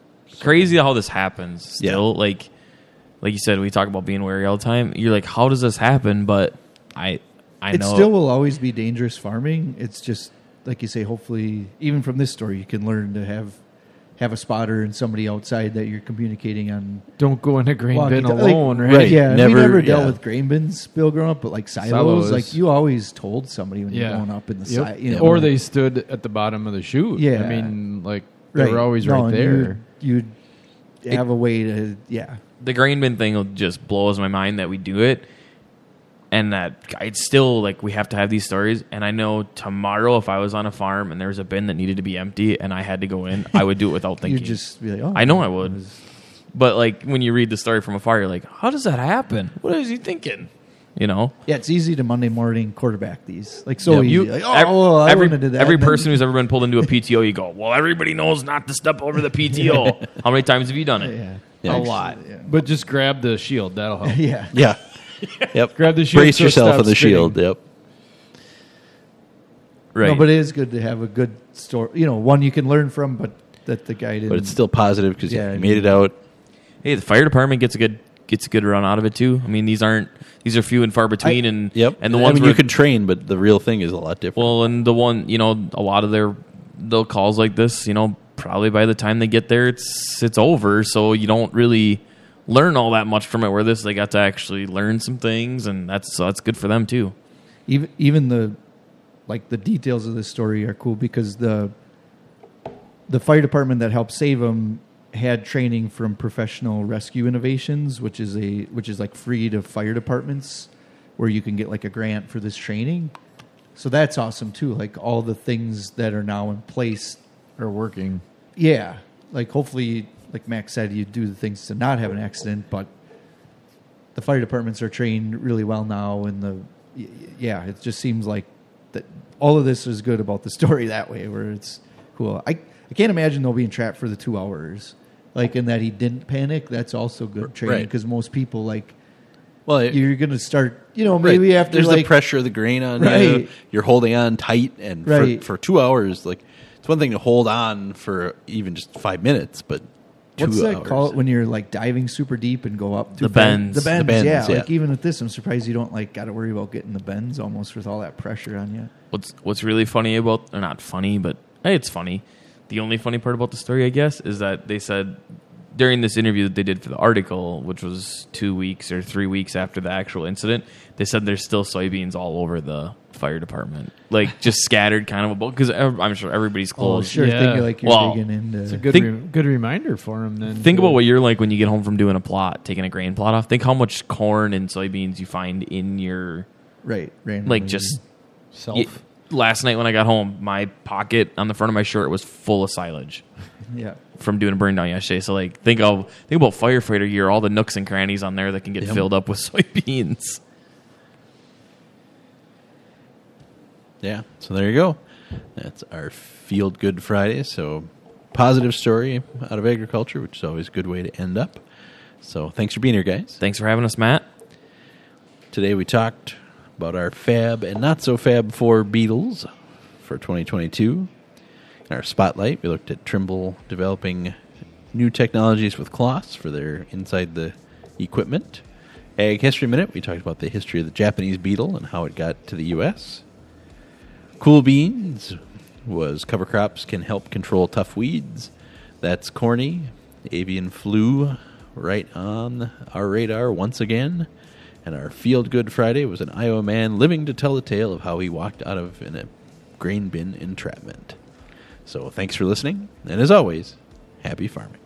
Crazy how this happens.
Yeah.
Still, like, like you said, we talk about being wary all the time. You're like, how does this happen? But I, I
It
know
still will always be dangerous farming. It's just like you say. Hopefully, even from this story, you can learn to have have a spotter and somebody outside that you're communicating on.
Don't go in a grain
walkie-
bin
like-
alone, right?
right.
Yeah,
Never-
we never dealt
yeah.
with grain bins, Bill, growing up, but like silos,
Silos.
like you always told somebody when
Yeah.
you're going up in the
Yep.
side, you know,
or they stood at the bottom of the chute.
Yeah.
I mean, like they were always
No,
right there.
You'd, you'd have a way to, yeah,
the grain bin thing will just blows my mind that we do it and that it's still like we have to have these stories and i know tomorrow if i was on a farm and there was a bin that needed to be empty and i had to go in i would do it without (laughs) thinking
you'd just be like, oh,
I know I would.
was-
but like when you read the story from afar you're like how does that happen what is he thinking you know
Yeah, it's easy to Monday morning quarterback these, like so
Yeah,
easy.
you-
like, oh,
ev-
well, I
every,
wouldn't have that.
every person who's ever been pulled into a (laughs) PTO, you go, well, everybody knows not to step over the PTO. (laughs) How many times have you done it?
yeah,
Yeah.
A lot.
Yeah.
But just grab the shield. That'll help.
yeah.
Yeah. (laughs) yep.
Grab the shield
Brace
so it
yourself
stops
on the
spinning.
shield. Yep.
Right.
No, but it is good to have a good story. You know, one you can learn from, but that the guy didn't.
But it's still positive because
Yeah,
yeah,
I
he made it out.
hey, the fire department gets a good gets a good run out of it too. I mean, these aren't these are few and far between, and
Yep.
and the
I
ones
mean,
where
you can train, but the real thing is a lot different.
well, and the one you know, a lot of their the calls like this, you know, probably by the time they get there, it's it's over. So you don't really learn all that much from it. Where this, they got to actually learn some things, and that's so that's good for them too.
even even the like the details of this story are cool because the the fire department that helped save him had training from professional rescue innovations which is a which is like free to fire departments where you can get like a grant for this training so that's awesome too like all the things that are now in place
are working.
yeah like hopefully like max said you do the things to not have an accident but the fire departments are trained really well now and the yeah it just seems like that all of this is good about the (laughs) story that way where it's cool i i can't imagine they'll being trapped for the two hours like in that he didn't panic that's also good training
Right.
because most people like
well, it,
you're gonna start you know
right.
maybe after
there's
like
the pressure of the grain on you.
Right.
You're holding on tight, and
Right.
for, for two hours, like it's one thing to hold on for even just five minutes, but
What's that
hours.
called when you're like diving super deep and go up? too
The bends.
The bends.
The bends,
yeah.
yeah.
Like even with this, I'm surprised you don't like got to worry about getting the bends almost with all that pressure on you.
What's what's really funny about or not funny, but hey, it's funny. The only funny part about the story, I guess, is that they said during this interview that they did for the article, which was two weeks or three weeks after the actual incident, they said there's still soybeans all over the fire department, like just scattered kind of about because I'm sure everybody's
Oh,
clothes.
sure.
Yeah.
Thinking like you're
Well,
digging into.
It's a good
Think-
re- good reminder for him. Then
Think
to-
about what you're like when you get home from doing a plot, taking a grain plot off. Think how much corn and soybeans you find in your
right. Randomly.
like just
self.
Y- last night when I got home, my pocket on the front of my shirt was full of silage. (laughs)
Yeah.
from doing a burn down yesterday. So like think of think about firefighter gear, all the nooks and crannies on there that can get
Yep.
filled up with (laughs) soybeans.
Yeah. So there you go. That's our Field Good Friday. So positive story out of agriculture, which is always a good way to end up. So thanks for being here, guys.
Thanks for having us, Matt.
Today we talked about our fab and not so fab for Beetles for 2022. In our spotlight, we looked at Trimble developing new technologies with CLAAS for their inside the equipment. Ag History Minute, we talked about the history of the Japanese beetle and how it got to the U.S. Cool Beans was cover crops can help control tough weeds. That's corny. Avian flu right on our radar once again. And our Field Good Friday was an Iowa man living to tell the tale of how he walked out of a grain bin entrapment. So thanks for listening, and as always, happy farming.